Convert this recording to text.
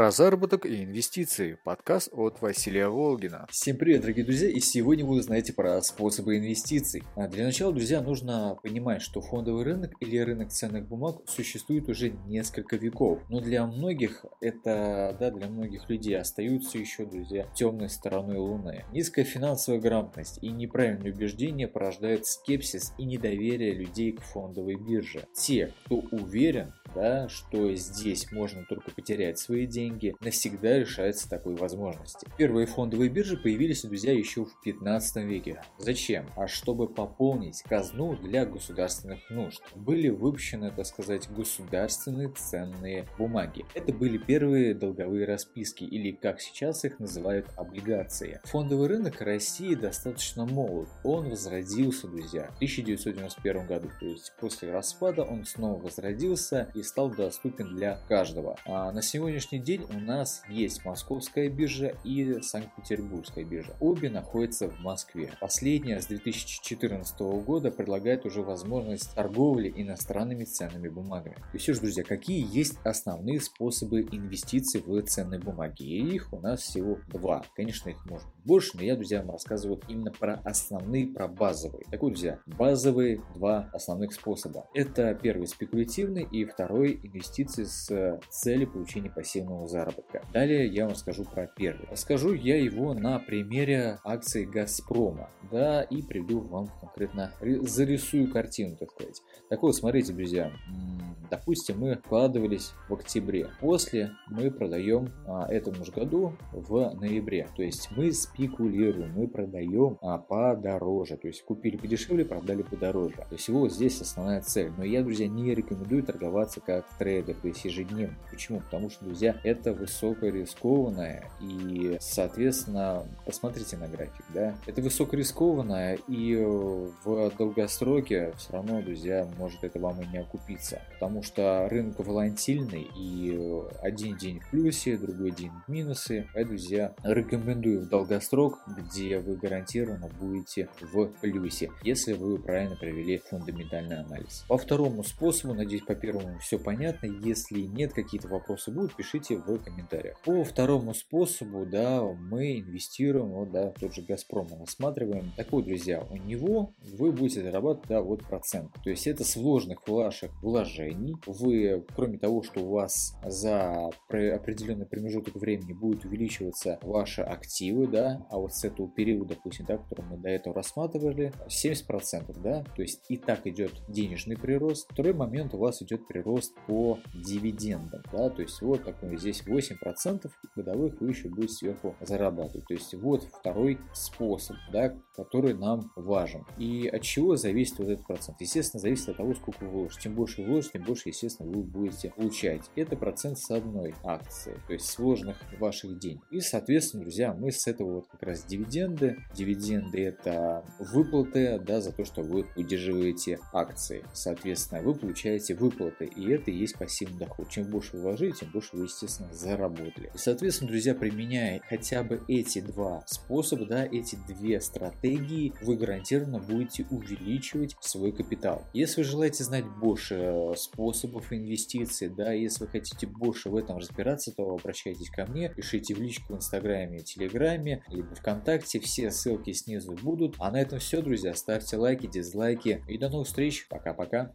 Про заработок и инвестиции. Подкаст от Василия Волгина. Всем привет, дорогие друзья, и сегодня вы узнаете про способы инвестиций. А для начала, друзья, нужно понимать, что фондовый рынок или рынок ценных бумаг существует уже несколько веков. Но для многих это, да, для многих людей остаются еще, друзья, темной стороной Луны. Низкая финансовая грамотность и неправильные убеждения порождают скепсис и недоверие людей к фондовой бирже. Те, кто уверен, да, что здесь можно только потерять свои деньги, навсегда лишается такой возможности. Первые фондовые биржи появились, друзья, еще в 15 веке. Зачем? А чтобы пополнить казну для государственных нужд. Были выпущены, так сказать, государственные ценные бумаги. Это были первые долговые расписки, или как сейчас их называют, облигации. Фондовый рынок России достаточно молод. Он возродился, друзья, в 1991 году. То есть после распада он снова возродился стал доступен для каждого. А на сегодняшний день у нас есть Московская биржа и Санкт-Петербургская биржа. Обе находятся в Москве. Последняя с 2014 года предлагает уже возможность торговли иностранными ценными бумагами. И все же, друзья, какие есть основные способы инвестиций в ценные бумаги? И их у нас всего два. Конечно, их может больше, но я, друзья, вам рассказываю именно про основные, про базовые. Так вот, друзья, базовые два основных способа. Это первый спекулятивный и второй второй инвестиции с целью получения пассивного заработка. Далее я вам расскажу про первый. Расскажу я его на примере акций Газпрома, да, и приведу вам конкретно, зарисую картину, так сказать. Так вот, смотрите, друзья, допустим, мы вкладывались в октябре, после мы продаем а, этому же году в ноябре, то есть мы спекулируем, мы продаем а, подороже, то есть купили подешевле, продали подороже. То есть его здесь основная цель. Но я, друзья, не рекомендую торговаться как трейдер, то есть ежедневно. Почему? Потому что, друзья, это высокорискованное и, соответственно, посмотрите на график, да, это высокорискованное и в долгосроке все равно, друзья, может это вам и не окупиться, потому что рынок волатильный и один день в плюсе, другой день в минусы. Я, друзья, рекомендую в долгосрок, где вы гарантированно будете в плюсе, если вы правильно провели фундаментальный анализ. По второму способу, надеюсь, по первому все понятно. Если нет, какие-то вопросы будут, пишите в комментариях. По второму способу, да, мы инвестируем, вот, да, тот же Газпром рассматриваем. Так вот, друзья, у него вы будете зарабатывать, да, вот процент. То есть это сложных ваших вложений. Вы, кроме того, что у вас за определенный промежуток времени будет увеличиваться ваши активы, да, а вот с этого периода, допустим, да, который мы до этого рассматривали, 70%, да, то есть и так идет денежный прирост. Второй момент у вас идет прирост по дивидендам. Да? То есть вот такой здесь 8% годовых вы еще будете сверху зарабатывать. То есть вот второй способ, да, который нам важен. И от чего зависит вот этот процент? Естественно, зависит от того, сколько вы вложите. Чем больше вы вложите, тем больше, естественно, вы будете получать. Это процент с одной акции, то есть сложных ваших денег. И, соответственно, друзья, мы с этого вот как раз дивиденды. Дивиденды это выплаты, да, за то, что вы удерживаете акции. Соответственно, вы получаете выплаты. И это и есть пассивный доход. Чем больше вы вложили, тем больше вы, естественно, заработали. И, соответственно, друзья, применяя хотя бы эти два способа, да, эти две стратегии, вы гарантированно будете увеличивать свой капитал. Если вы желаете знать больше э, способов инвестиций, да, если вы хотите больше в этом разбираться, то обращайтесь ко мне, пишите в личку в Инстаграме, Телеграме, либо ВКонтакте, все ссылки снизу будут. А на этом все, друзья, ставьте лайки, дизлайки и до новых встреч, пока-пока.